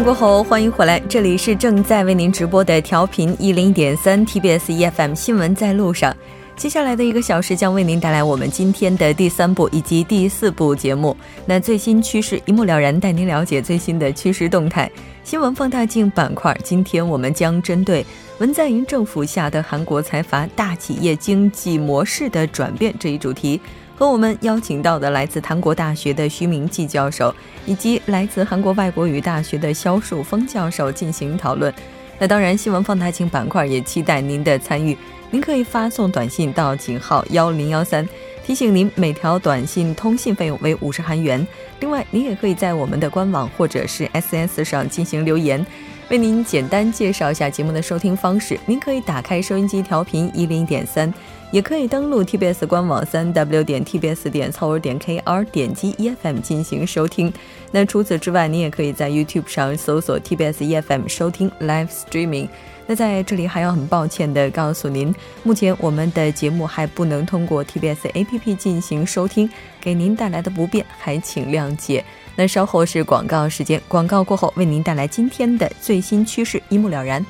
点过后，欢迎回来，这里是正在为您直播的调频一零一点三 TBS EFM 新闻在路上。接下来的一个小时将为您带来我们今天的第三部以及第四部节目。那最新趋势一目了然，带您了解最新的趋势动态。新闻放大镜板块，今天我们将针对文在寅政府下的韩国财阀大企业经济模式的转变这一主题。和我们邀请到的来自韩国大学的徐明季教授，以及来自韩国外国语大学的肖树峰教授进行讨论。那当然，新闻放大镜板块也期待您的参与。您可以发送短信到井号幺零幺三，提醒您每条短信通信费用为五十韩元。另外，您也可以在我们的官网或者是 SNS 上进行留言。为您简单介绍一下节目的收听方式，您可以打开收音机调频一零点三。也可以登录 TBS 官网三 w 点 tbs 点 c o 点 kr，点击 EFM 进行收听。那除此之外，你也可以在 YouTube 上搜索 TBS EFM 收听 Live Streaming。那在这里还要很抱歉的告诉您，目前我们的节目还不能通过 TBS APP 进行收听，给您带来的不便还请谅解。那稍后是广告时间，广告过后为您带来今天的最新趋势，一目了然。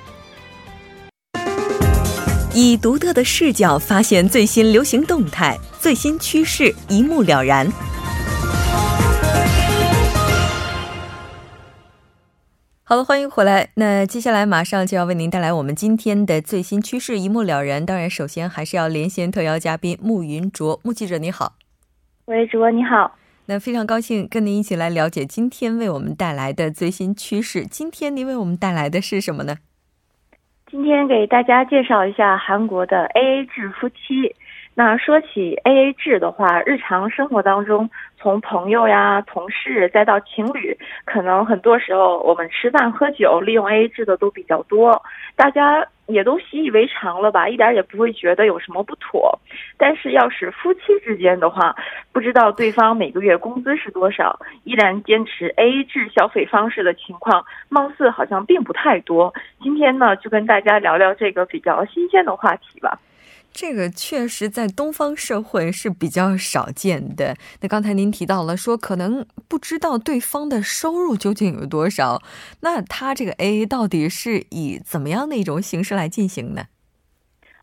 以独特的视角发现最新流行动态、最新趋势，一目了然。好了，欢迎回来。那接下来马上就要为您带来我们今天的最新趋势，一目了然。当然，首先还是要连线特邀嘉宾穆云卓，穆记者你好。喂，主播你好。那非常高兴跟您一起来了解今天为我们带来的最新趋势。今天您为我们带来的是什么呢？今天给大家介绍一下韩国的 AA 制夫妻。那说起 AA 制的话，日常生活当中，从朋友呀、同事再到情侣，可能很多时候我们吃饭喝酒利用 AA 制的都比较多，大家。也都习以为常了吧，一点也不会觉得有什么不妥。但是要是夫妻之间的话，不知道对方每个月工资是多少，依然坚持 AA 制消费方式的情况，貌似好像并不太多。今天呢，就跟大家聊聊这个比较新鲜的话题吧。这个确实在东方社会是比较少见的。那刚才您提到了说，可能不知道对方的收入究竟有多少，那他这个 AA 到底是以怎么样的一种形式来进行呢？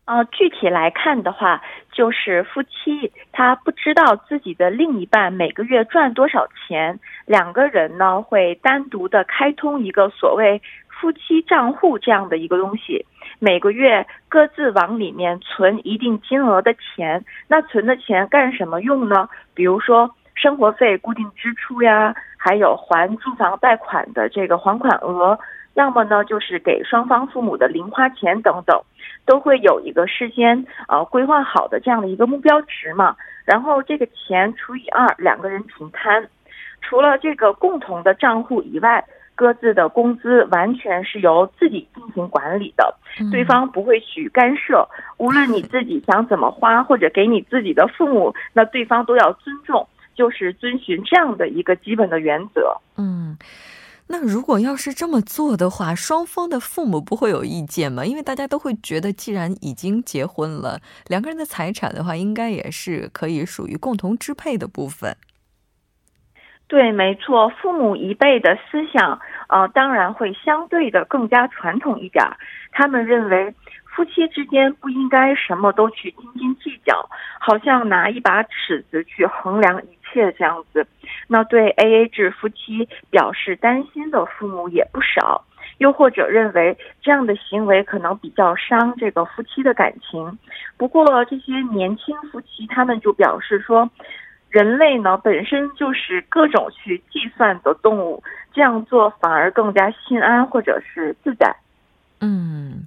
呃，具体来看的话，就是夫妻他不知道自己的另一半每个月赚多少钱，两个人呢会单独的开通一个所谓夫妻账户这样的一个东西。每个月各自往里面存一定金额的钱，那存的钱干什么用呢？比如说生活费固定支出呀，还有还住房贷款的这个还款额，要么呢就是给双方父母的零花钱等等，都会有一个事先呃规划好的这样的一个目标值嘛。然后这个钱除以二，两个人平摊。除了这个共同的账户以外。各自的工资完全是由自己进行管理的，对方不会去干涉。无论你自己想怎么花，或者给你自己的父母，那对方都要尊重，就是遵循这样的一个基本的原则。嗯，那如果要是这么做的话，双方的父母不会有意见吗？因为大家都会觉得，既然已经结婚了，两个人的财产的话，应该也是可以属于共同支配的部分。对，没错，父母一辈的思想，呃，当然会相对的更加传统一点。他们认为夫妻之间不应该什么都去斤斤计较，好像拿一把尺子去衡量一切这样子。那对 A A 制夫妻表示担心的父母也不少，又或者认为这样的行为可能比较伤这个夫妻的感情。不过这些年轻夫妻他们就表示说。人类呢本身就是各种去计算的动物，这样做反而更加心安或者是自在。嗯，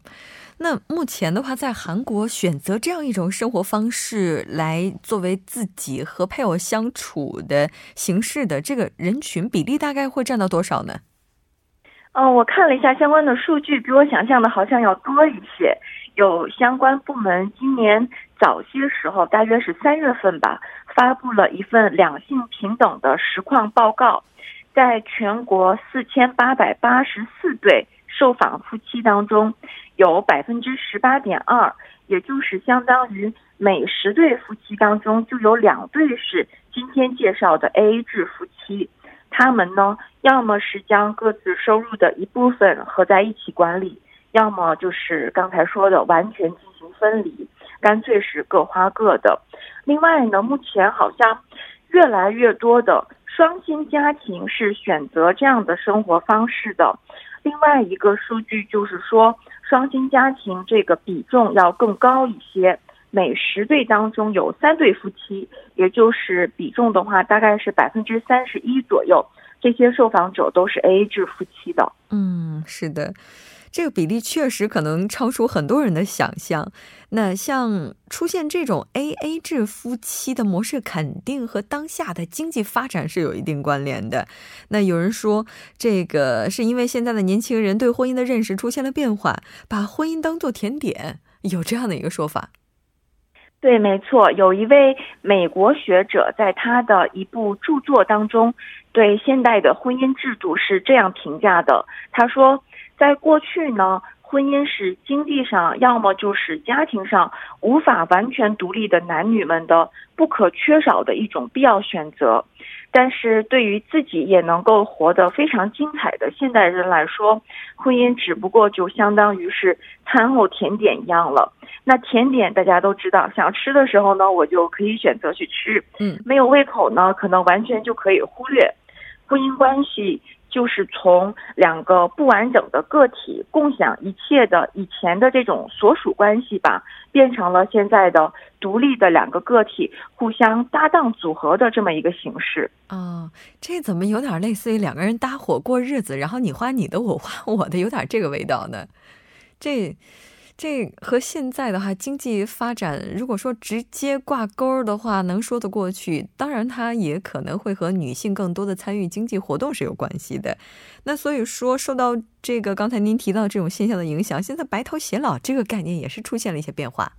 那目前的话，在韩国选择这样一种生活方式来作为自己和配偶相处的形式的这个人群比例，大概会占到多少呢？嗯，我看了一下相关的数据，比我想象的好像要多一些。有相关部门今年早些时候，大约是三月份吧，发布了一份两性平等的实况报告，在全国四千八百八十四对受访夫妻当中，有百分之十八点二，也就是相当于每十对夫妻当中就有两对是今天介绍的 AA 制夫妻。他们呢，要么是将各自收入的一部分合在一起管理，要么就是刚才说的完全进行分离，干脆是各花各的。另外呢，目前好像越来越多的双薪家庭是选择这样的生活方式的。另外一个数据就是说，双薪家庭这个比重要更高一些。每十对当中有三对夫妻，也就是比重的话，大概是百分之三十一左右。这些受访者都是 A A 制夫妻的。嗯，是的，这个比例确实可能超出很多人的想象。那像出现这种 A A 制夫妻的模式，肯定和当下的经济发展是有一定关联的。那有人说，这个是因为现在的年轻人对婚姻的认识出现了变化，把婚姻当做甜点，有这样的一个说法。对，没错，有一位美国学者在他的一部著作当中，对现代的婚姻制度是这样评价的。他说，在过去呢，婚姻是经济上要么就是家庭上无法完全独立的男女们的不可缺少的一种必要选择。但是对于自己也能够活得非常精彩的现代人来说，婚姻只不过就相当于是餐后甜点一样了。那甜点大家都知道，想吃的时候呢，我就可以选择去吃；嗯，没有胃口呢，可能完全就可以忽略。婚姻关系。就是从两个不完整的个体共享一切的以前的这种所属关系吧，变成了现在的独立的两个个体互相搭档组合的这么一个形式。啊，这怎么有点类似于两个人搭伙过日子，然后你花你的，我花我的，有点这个味道呢？这。这和现在的话，经济发展如果说直接挂钩的话，能说得过去。当然，它也可能会和女性更多的参与经济活动是有关系的。那所以说，受到这个刚才您提到这种现象的影响，现在白头偕老这个概念也是出现了一些变化。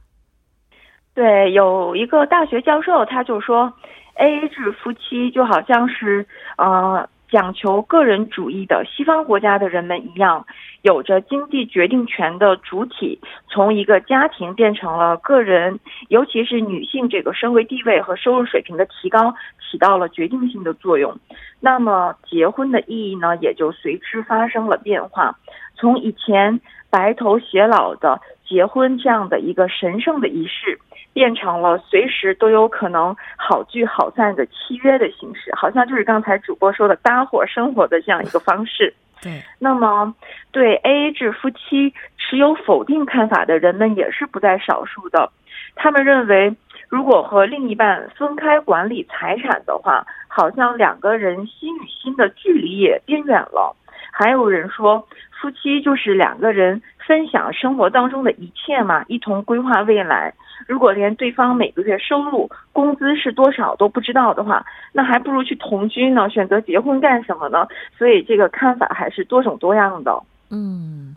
对，有一个大学教授他就说，A A 制夫妻就好像是呃。讲求个人主义的西方国家的人们一样，有着经济决定权的主体，从一个家庭变成了个人，尤其是女性这个社会地位和收入水平的提高，起到了决定性的作用。那么，结婚的意义呢，也就随之发生了变化，从以前白头偕老的结婚这样的一个神圣的仪式。变成了随时都有可能好聚好散的契约的形式，好像就是刚才主播说的搭伙生活的这样一个方式。对，那么对 A A 制夫妻持有否定看法的人们也是不在少数的。他们认为，如果和另一半分开管理财产的话，好像两个人心与心的距离也变远了。还有人说，夫妻就是两个人分享生活当中的一切嘛，一同规划未来。如果连对方每个月收入、工资是多少都不知道的话，那还不如去同居呢。选择结婚干什么呢？所以这个看法还是多种多样的。嗯。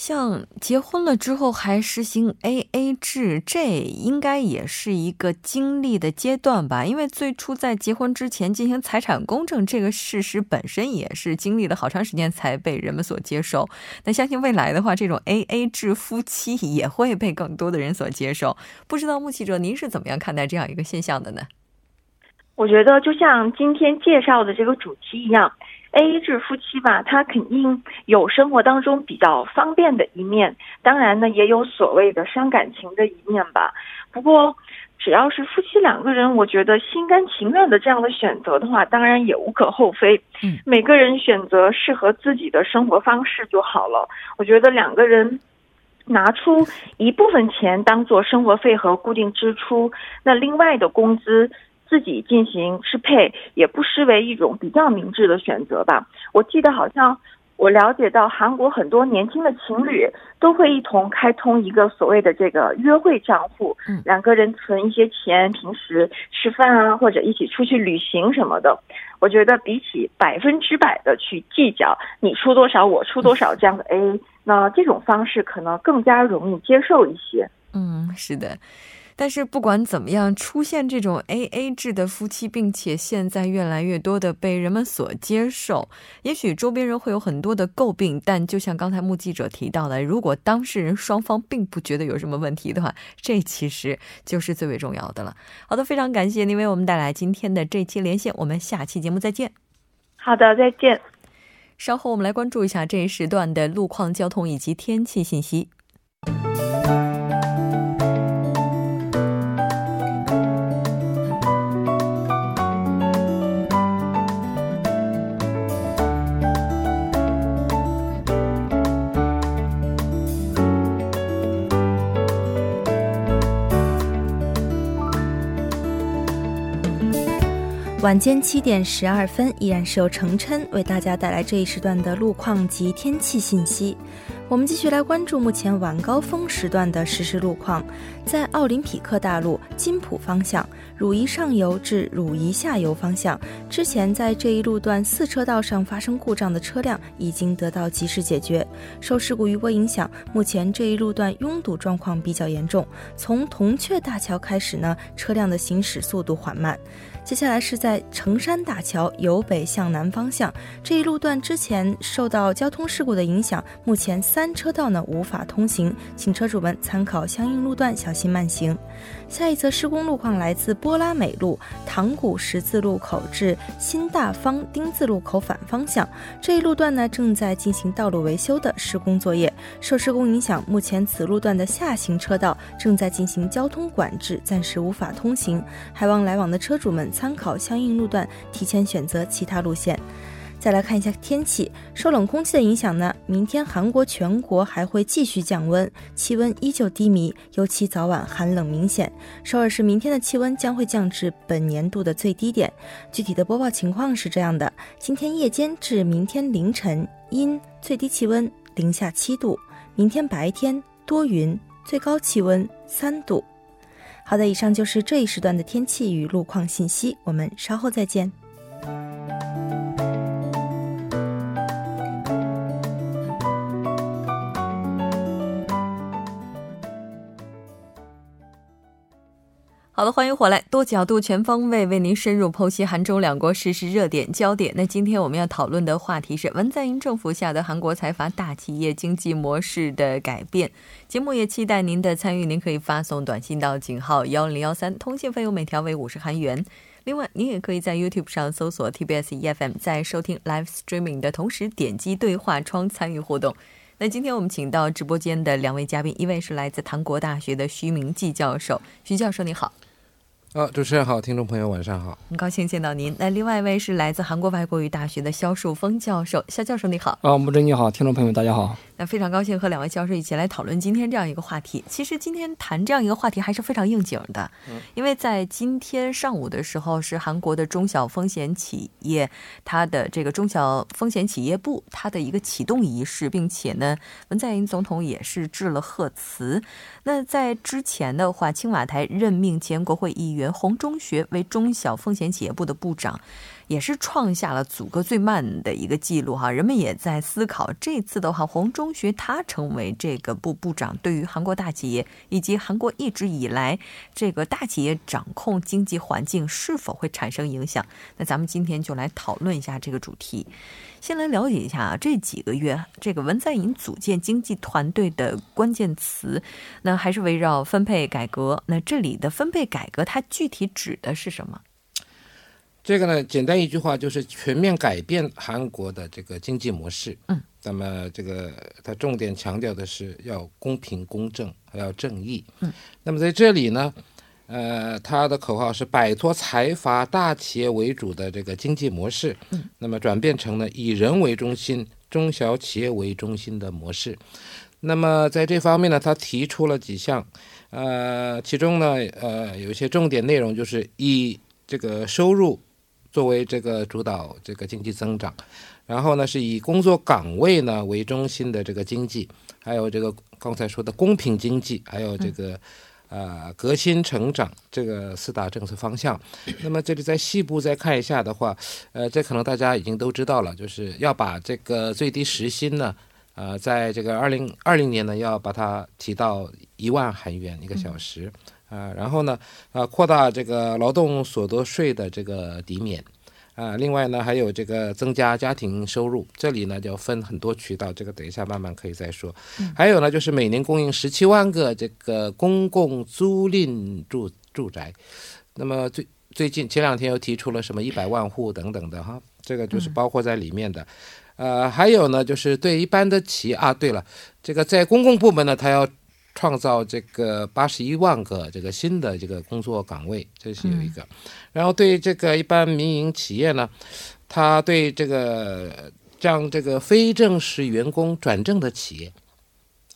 像结婚了之后还实行 A A 制，这应该也是一个经历的阶段吧？因为最初在结婚之前进行财产公证这个事实本身也是经历了好长时间才被人们所接受。那相信未来的话，这种 A A 制夫妻也会被更多的人所接受。不知道穆记者您是怎么样看待这样一个现象的呢？我觉得就像今天介绍的这个主题一样。A A 制夫妻吧，他肯定有生活当中比较方便的一面，当然呢，也有所谓的伤感情的一面吧。不过，只要是夫妻两个人，我觉得心甘情愿的这样的选择的话，当然也无可厚非。嗯，每个人选择适合自己的生活方式就好了。我觉得两个人拿出一部分钱当做生活费和固定支出，那另外的工资。自己进行适配，也不失为一种比较明智的选择吧。我记得好像我了解到，韩国很多年轻的情侣都会一同开通一个所谓的这个约会账户，两个人存一些钱，平时吃饭啊，或者一起出去旅行什么的。我觉得比起百分之百的去计较你出多少我出多少这样的 A，那这种方式可能更加容易接受一些。嗯，是的。但是不管怎么样，出现这种 A A 制的夫妻，并且现在越来越多的被人们所接受，也许周边人会有很多的诟病，但就像刚才目击者提到的，如果当事人双方并不觉得有什么问题的话，这其实就是最为重要的了。好的，非常感谢您为我们带来今天的这期连线，我们下期节目再见。好的，再见。稍后我们来关注一下这一时段的路况、交通以及天气信息。晚间七点十二分，依然是由程琛为大家带来这一时段的路况及天气信息。我们继续来关注目前晚高峰时段的实时路况。在奥林匹克大路金浦方向，汝宜上游至汝宜下游方向，之前在这一路段四车道上发生故障的车辆已经得到及时解决。受事故余波影响，目前这一路段拥堵状况比较严重。从铜雀大桥开始呢，车辆的行驶速度缓慢。接下来是在成山大桥由北向南方向这一路段，之前受到交通事故的影响，目前三车道呢无法通行，请车主们参考相应路段小心慢行。下一则施工路况来自波拉美路塘谷十字路口至新大方丁字路口反方向这一路段呢正在进行道路维修的施工作业，受施工影响，目前此路段的下行车道正在进行交通管制，暂时无法通行，还望来往的车主们。参考相应路段，提前选择其他路线。再来看一下天气，受冷空气的影响呢，明天韩国全国还会继续降温，气温依旧低迷，尤其早晚寒冷明显。首尔市明天的气温将会降至本年度的最低点。具体的播报情况是这样的：今天夜间至明天凌晨阴，最低气温零下七度；明天白天多云，最高气温三度。好的，以上就是这一时段的天气与路况信息，我们稍后再见。好的，欢迎回来，多角度、全方位为您深入剖析韩中两国实时热点焦点。那今天我们要讨论的话题是文在寅政府下的韩国财阀大企业经济模式的改变。节目也期待您的参与，您可以发送短信到井号幺零幺三，通信费用每条为五十韩元。另外，您也可以在 YouTube 上搜索 TBS EFM，在收听 Live Streaming 的同时点击对话窗参与互动。那今天我们请到直播间的两位嘉宾，一位是来自唐国大学的徐明季教授，徐教授你好。啊，主持人好，听众朋友晚上好，很高兴见到您。那另外一位是来自韩国外国语大学的肖树峰教授，肖教授你好。啊，木真你好，听众朋友大家好。那非常高兴和两位教授一起来讨论今天这样一个话题。其实今天谈这样一个话题还是非常应景的，因为在今天上午的时候是韩国的中小风险企业它的这个中小风险企业部它的一个启动仪式，并且呢，文在寅总统也是致了贺词。那在之前的话，青瓦台任命前国会议员洪中学为中小风险企业部的部长，也是创下了组阁最慢的一个记录哈。人们也在思考，这次的话，洪中学他成为这个部部长，对于韩国大企业以及韩国一直以来这个大企业掌控经济环境是否会产生影响？那咱们今天就来讨论一下这个主题。先来了解一下啊，这几个月这个文在寅组建经济团队的关键词，那还是围绕分配改革。那这里的分配改革，它具体指的是什么？这个呢，简单一句话就是全面改变韩国的这个经济模式。嗯，那么这个它重点强调的是要公平公正，还要正义。嗯，那么在这里呢。呃，他的口号是摆脱财阀大企业为主的这个经济模式，那么转变成了以人为中心、中小企业为中心的模式。那么在这方面呢，他提出了几项，呃，其中呢，呃，有一些重点内容就是以这个收入作为这个主导这个经济增长，然后呢，是以工作岗位呢为中心的这个经济，还有这个刚才说的公平经济，还有这个。呃，革新成长这个四大政策方向。那么这里在细部再看一下的话，呃，这可能大家已经都知道了，就是要把这个最低时薪呢，呃，在这个二零二零年呢，要把它提到一万韩元一个小时，啊，然后呢，啊，扩大这个劳动所得税的这个抵免。啊，另外呢，还有这个增加家庭收入，这里呢就分很多渠道，这个等一下慢慢可以再说。还有呢，就是每年供应十七万个这个公共租赁住住宅。那么最最近前两天又提出了什么一百万户等等的哈。这个就是包括在里面的。呃，还有呢，就是对一般的企业啊，对了，这个在公共部门呢，它要创造这个八十一万个这个新的这个工作岗位，这是有一个。然后对这个一般民营企业呢，他对这个将这个非正式员工转正的企业，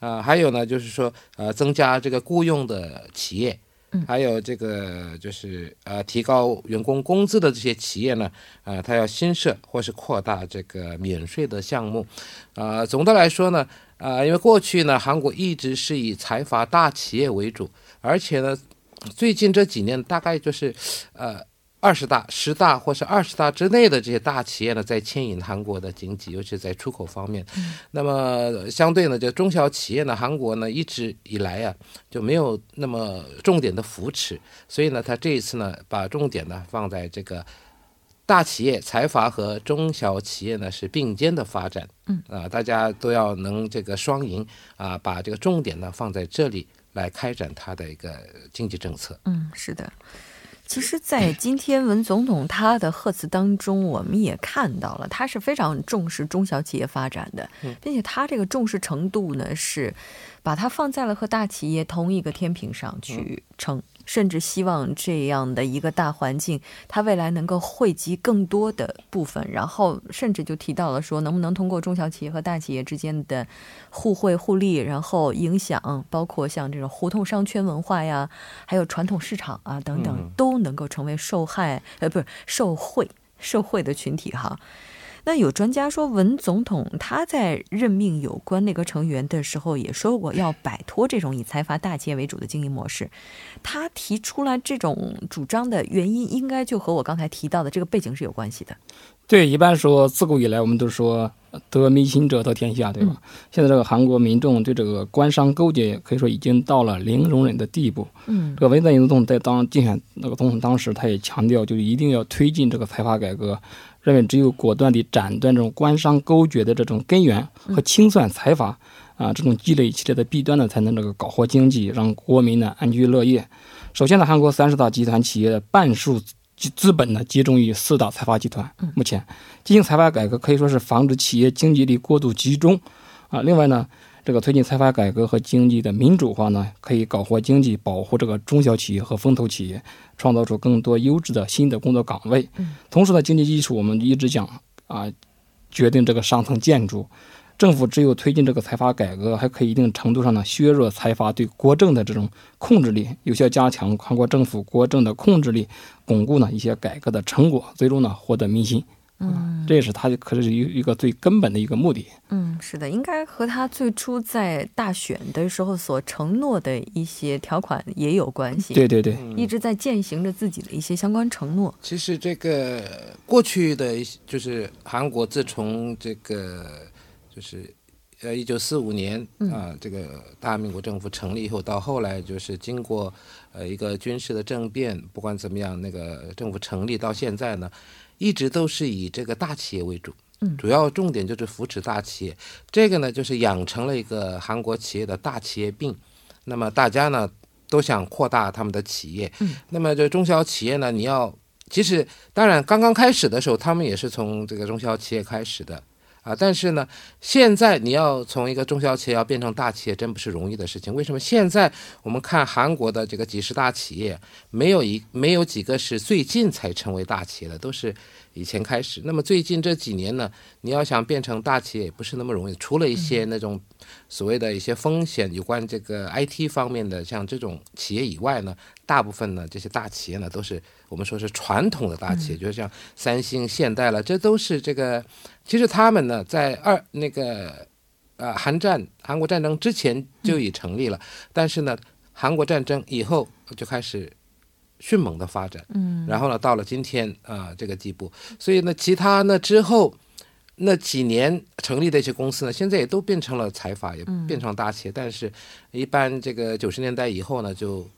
啊，还有呢，就是说呃，增加这个雇佣的企业。还有这个就是呃，提高员工工资的这些企业呢，啊，他要新设或是扩大这个免税的项目，啊，总的来说呢，啊，因为过去呢，韩国一直是以财阀大企业为主，而且呢，最近这几年大概就是，呃。二十大、十大或是二十大之内的这些大企业呢，在牵引韩国的经济，尤其在出口方面。那么相对呢，就中小企业呢，韩国呢一直以来啊就没有那么重点的扶持，所以呢，他这一次呢，把重点呢放在这个大企业、财阀和中小企业呢是并肩的发展。嗯啊，大家都要能这个双赢啊，把这个重点呢放在这里来开展它的一个经济政策。嗯，是的。其实，在今天文总统他的贺词当中，我们也看到了，他是非常重视中小企业发展的，并且他这个重视程度呢，是把它放在了和大企业同一个天平上去称。甚至希望这样的一个大环境，它未来能够汇集更多的部分，然后甚至就提到了说，能不能通过中小企业和大企业之间的互惠互利，然后影响包括像这种胡同商圈文化呀，还有传统市场啊等等，都能够成为受害呃不是受贿受贿的群体哈。那有专家说，文总统他在任命有关内阁成员的时候也说过，要摆脱这种以财阀大企业为主的经营模式。他提出来这种主张的原因，应该就和我刚才提到的这个背景是有关系的。对，一般说自古以来，我们都说得民心者得天下，对吧？现在这个韩国民众对这个官商勾结，可以说已经到了零容忍的地步。嗯，这个文在寅总统在当竞选那个总统当时，他也强调，就一定要推进这个财阀改革。认为只有果断地斩断这种官商勾结的这种根源和清算财阀啊，这种积累起来的弊端呢，才能这个搞活经济，让国民呢安居乐业。首先呢，韩国三十大集团企业的半数资本呢集中于四大财阀集团。目前进行财阀改革可以说是防止企业经济力过度集中啊。另外呢。这个推进财阀改革和经济的民主化呢，可以搞活经济，保护这个中小企业和风投企业，创造出更多优质的新的工作岗位。同时呢，经济基础我们一直讲啊，决定这个上层建筑。政府只有推进这个财阀改革，还可以一定程度上呢削弱财阀对国政的这种控制力，有效加强韩国政府国政的控制力，巩固呢一些改革的成果，最终呢获得民心。嗯，这也是他可是一一个最根本的一个目的。嗯，是的，应该和他最初在大选的时候所承诺的一些条款也有关系。对对对，一直在践行着自己的一些相关承诺。其实这个过去的，就是韩国自从这个就是呃一九四五年啊，这个大民国政府成立以后，到后来就是经过呃一个军事的政变，不管怎么样，那个政府成立到现在呢。一直都是以这个大企业为主，嗯，主要重点就是扶持大企业。这个呢，就是养成了一个韩国企业的大企业病。那么大家呢都想扩大他们的企业，嗯，那么这中小企业呢，你要其实当然刚刚开始的时候，他们也是从这个中小企业开始的。啊，但是呢，现在你要从一个中小企业要变成大企业，真不是容易的事情。为什么？现在我们看韩国的这个几十大企业，没有一没有几个是最近才成为大企业的，都是以前开始。那么最近这几年呢，你要想变成大企业，也不是那么容易。除了一些那种所谓的一些风险，有关这个 IT 方面的，像这种企业以外呢，大部分呢这些大企业呢，都是我们说是传统的大企业，就是像三星、现代了，这都是这个。其实他们呢，在二那个，呃，韩战、韩国战争之前就已成立了，但是呢，韩国战争以后就开始迅猛的发展，嗯，然后呢，到了今天啊这个地步，所以呢，其他呢之后那几年成立的一些公司呢，现在也都变成了财阀，也变成大企业，但是，一般这个九十年代以后呢，就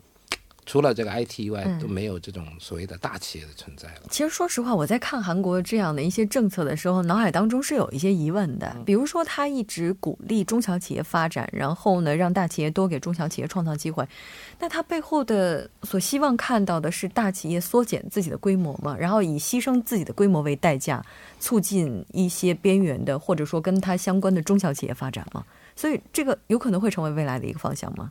除了这个 IT 以外，都没有这种所谓的大企业的存在了。其实说实话，我在看韩国这样的一些政策的时候，脑海当中是有一些疑问的。比如说，他一直鼓励中小企业发展，然后呢，让大企业多给中小企业创造机会。那他背后的所希望看到的是大企业缩减自己的规模嘛？然后以牺牲自己的规模为代价，促进一些边缘的或者说跟他相关的中小企业发展吗？所以这个有可能会成为未来的一个方向吗？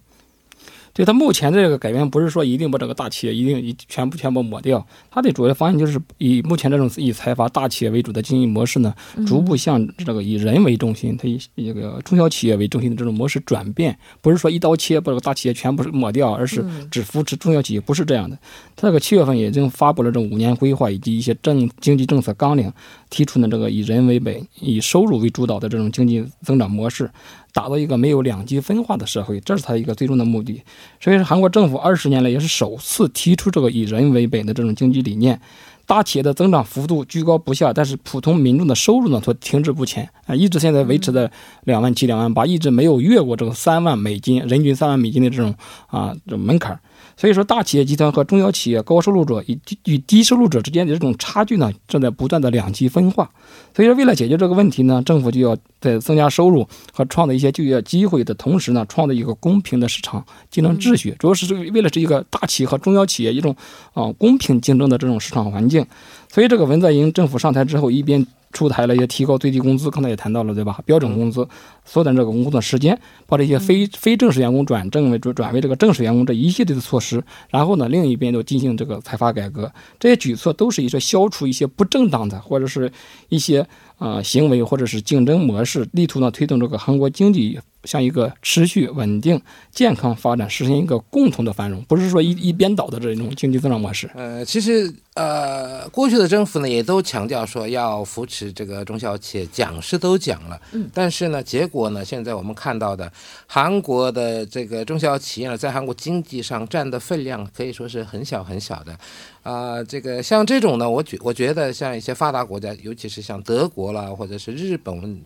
对它目前这个改变，不是说一定把这个大企业一定一全部全部抹掉，它的主要方向就是以目前这种以财阀大企业为主的经营模式呢，逐步向这个以人为中心，它以这个中小企业为中心的这种模式转变，不是说一刀切把这个大企业全部抹掉，而是只扶持中小企业，不是这样的。它这个七月份已经发布了这五年规划以及一些政经济政策纲领，提出的这个以人为本、以收入为主导的这种经济增长模式。打造一个没有两极分化的社会，这是他一个最终的目的。所以说，韩国政府二十年来也是首次提出这个以人为本的这种经济理念。大企业的增长幅度居高不下，但是普通民众的收入呢，却停滞不前啊，一直现在维持在两万七、两万八，一直没有越过这个三万美金人均三万美金的这种啊这门槛。所以说，大企业集团和中小企业、高收入者与与低收入者之间的这种差距呢，正在不断的两极分化。所以说，为了解决这个问题呢，政府就要在增加收入和创造一些就业机会的同时呢，创造一个公平的市场竞争秩序，主要是这个为了是一个大企业和中小企业一种啊公平竞争的这种市场环境。所以，这个文在寅政府上台之后，一边出台了一些提高最低工资，刚才也谈到了，对吧？标准工资，缩短这个工作时间，把这些非非正式员工转正为转转为这个正式员工这一系列的措施。然后呢，另一边就进行这个财阀改革，这些举措都是一些消除一些不正当的或者是一些啊行为或者是竞争模式，力图呢推动这个韩国经济。向一个持续稳定、健康发展，实现一个共同的繁荣，不是说一一边倒的这种经济增长模式。呃，其实呃，过去的政府呢也都强调说要扶持这个中小企业，讲是都讲了，嗯，但是呢，结果呢，现在我们看到的韩国的这个中小企业呢，在韩国经济上占的分量可以说是很小很小的，啊，这个像这种呢，我觉我觉得像一些发达国家，尤其是像德国啦，或者是日本。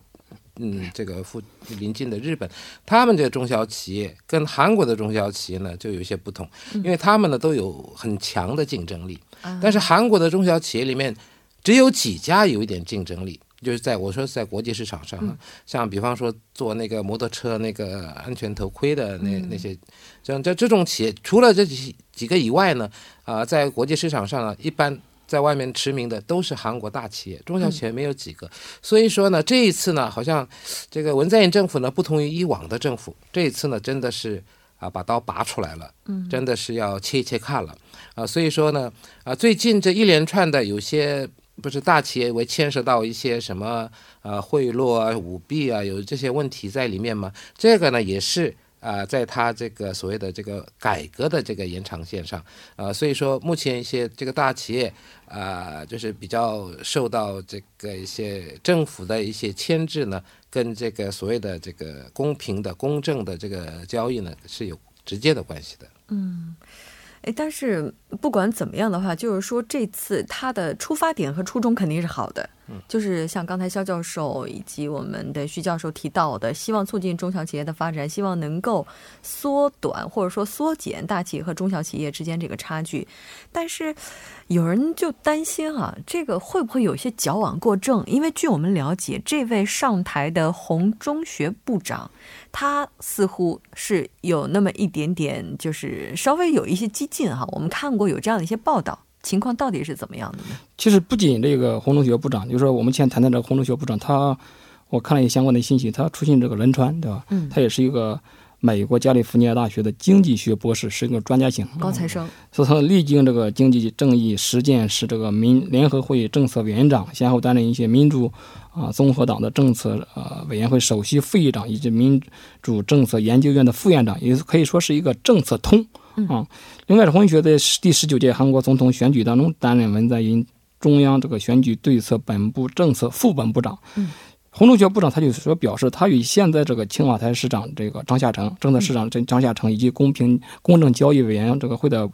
嗯，这个附临近的日本，他们这个中小企业跟韩国的中小企业呢就有些不同，因为他们呢都有很强的竞争力，但是韩国的中小企业里面只有几家有一点竞争力，就是在我说在国际市场上，像比方说做那个摩托车那个安全头盔的那那些，像这这种企业，除了这几几个以外呢，啊，在国际市场上呢一般。在外面驰名的都是韩国大企业，中小企业没有几个。所以说呢，这一次呢，好像这个文在寅政府呢，不同于以往的政府，这一次呢，真的是啊，把刀拔出来了，嗯，真的是要切一切看了啊。所以说呢，啊，最近这一连串的有些不是大企业为牵涉到一些什么啊贿赂啊、舞弊啊，有这些问题在里面吗？这个呢，也是。啊，在他这个所谓的这个改革的这个延长线上，啊，所以说目前一些这个大企业啊，就是比较受到这个一些政府的一些牵制呢，跟这个所谓的这个公平的、公正的这个交易呢是有直接的关系的。嗯。哎，但是不管怎么样的话，就是说这次他的出发点和初衷肯定是好的。就是像刚才肖教授以及我们的徐教授提到的，希望促进中小企业的发展，希望能够缩短或者说缩减大企业和中小企业之间这个差距。但是有人就担心啊，这个会不会有些矫枉过正？因为据我们了解，这位上台的洪中学部长。他似乎是有那么一点点，就是稍微有一些激进哈。我们看过有这样的一些报道，情况到底是怎么样的呢？其实不仅这个洪中学部长，就是说我们前谈的这个洪中学部长，他我看了一些相关的信息，他出现这个仁川，对吧？嗯，他也是一个。美国加利福尼亚大学的经济学博士是一个专家型高材生，所以他历经这个经济正义实践是这个民联合会政策委员长，先后担任一些民主啊综合党的政策呃委员会首席副议长，以及民主政策研究院的副院长，也可以说是一个政策通啊。另外，洪学在第十九届韩国总统选举当中担任文在寅中央这个选举对策本部政策副本部长。洪中学部长他就说表示，他与现在这个青瓦台市长这个张夏成，政策市长这张夏成以及公平公正交易委员这个会的，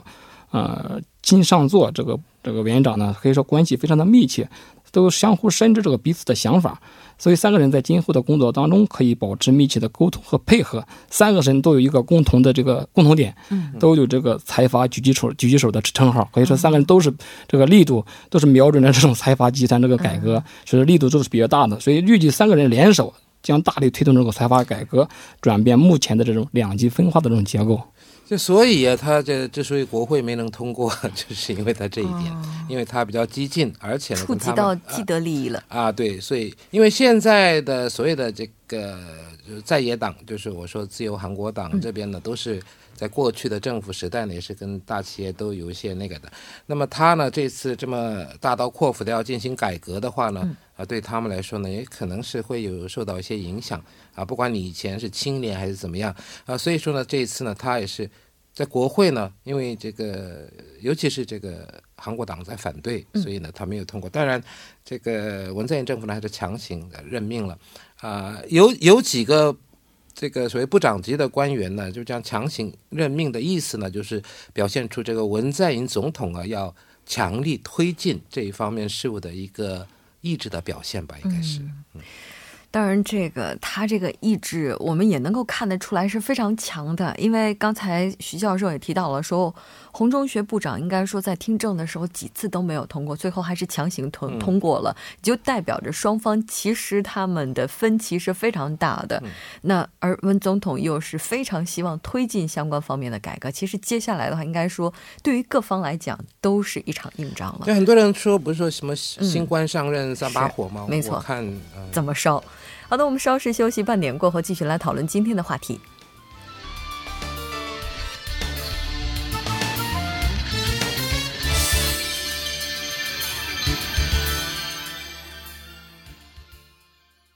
呃金上座这个这个委员长呢，可以说关系非常的密切，都相互深知这个彼此的想法。所以三个人在今后的工作当中可以保持密切的沟通和配合。三个人都有一个共同的这个共同点，都有这个财阀狙击手、狙击手的称号。可以说三个人都是这个力度都是瞄准了这种财阀集团这个改革，所以力度都是比较大的。所以预计三个人联手将大力推动这个财阀改革，转变目前的这种两极分化的这种结构。就所以啊，他这之所以国会没能通过，就是因为他这一点，因为他比较激进，而且触及到既得利益了啊。对，所以因为现在的所谓的这个在野党，就是我说自由韩国党这边呢，都是在过去的政府时代呢，也是跟大企业都有一些那个的。那么他呢，这次这么大刀阔斧的要进行改革的话呢，啊，对他们来说呢，也可能是会有受到一些影响。啊，不管你以前是青年还是怎么样啊，所以说呢，这一次呢，他也是在国会呢，因为这个，尤其是这个韩国党在反对，所以呢，他没有通过。当然，这个文在寅政府呢，还是强行的任命了啊，有有几个这个所谓部长级的官员呢，就这样强行任命的意思呢，就是表现出这个文在寅总统啊，要强力推进这一方面事务的一个意志的表现吧，应该是。当然，这个他这个意志，我们也能够看得出来是非常强的。因为刚才徐教授也提到了，说洪中学部长应该说在听证的时候几次都没有通过，最后还是强行通通过了，就代表着双方其实他们的分歧是非常大的。那而温总统又是非常希望推进相关方面的改革。其实接下来的话，应该说对于各方来讲都是一场硬仗了。对很多人说，不是说什么新官上任三把火吗？没错，看怎么烧。好的，我们稍事休息，半点过后继续来讨论今天的话题。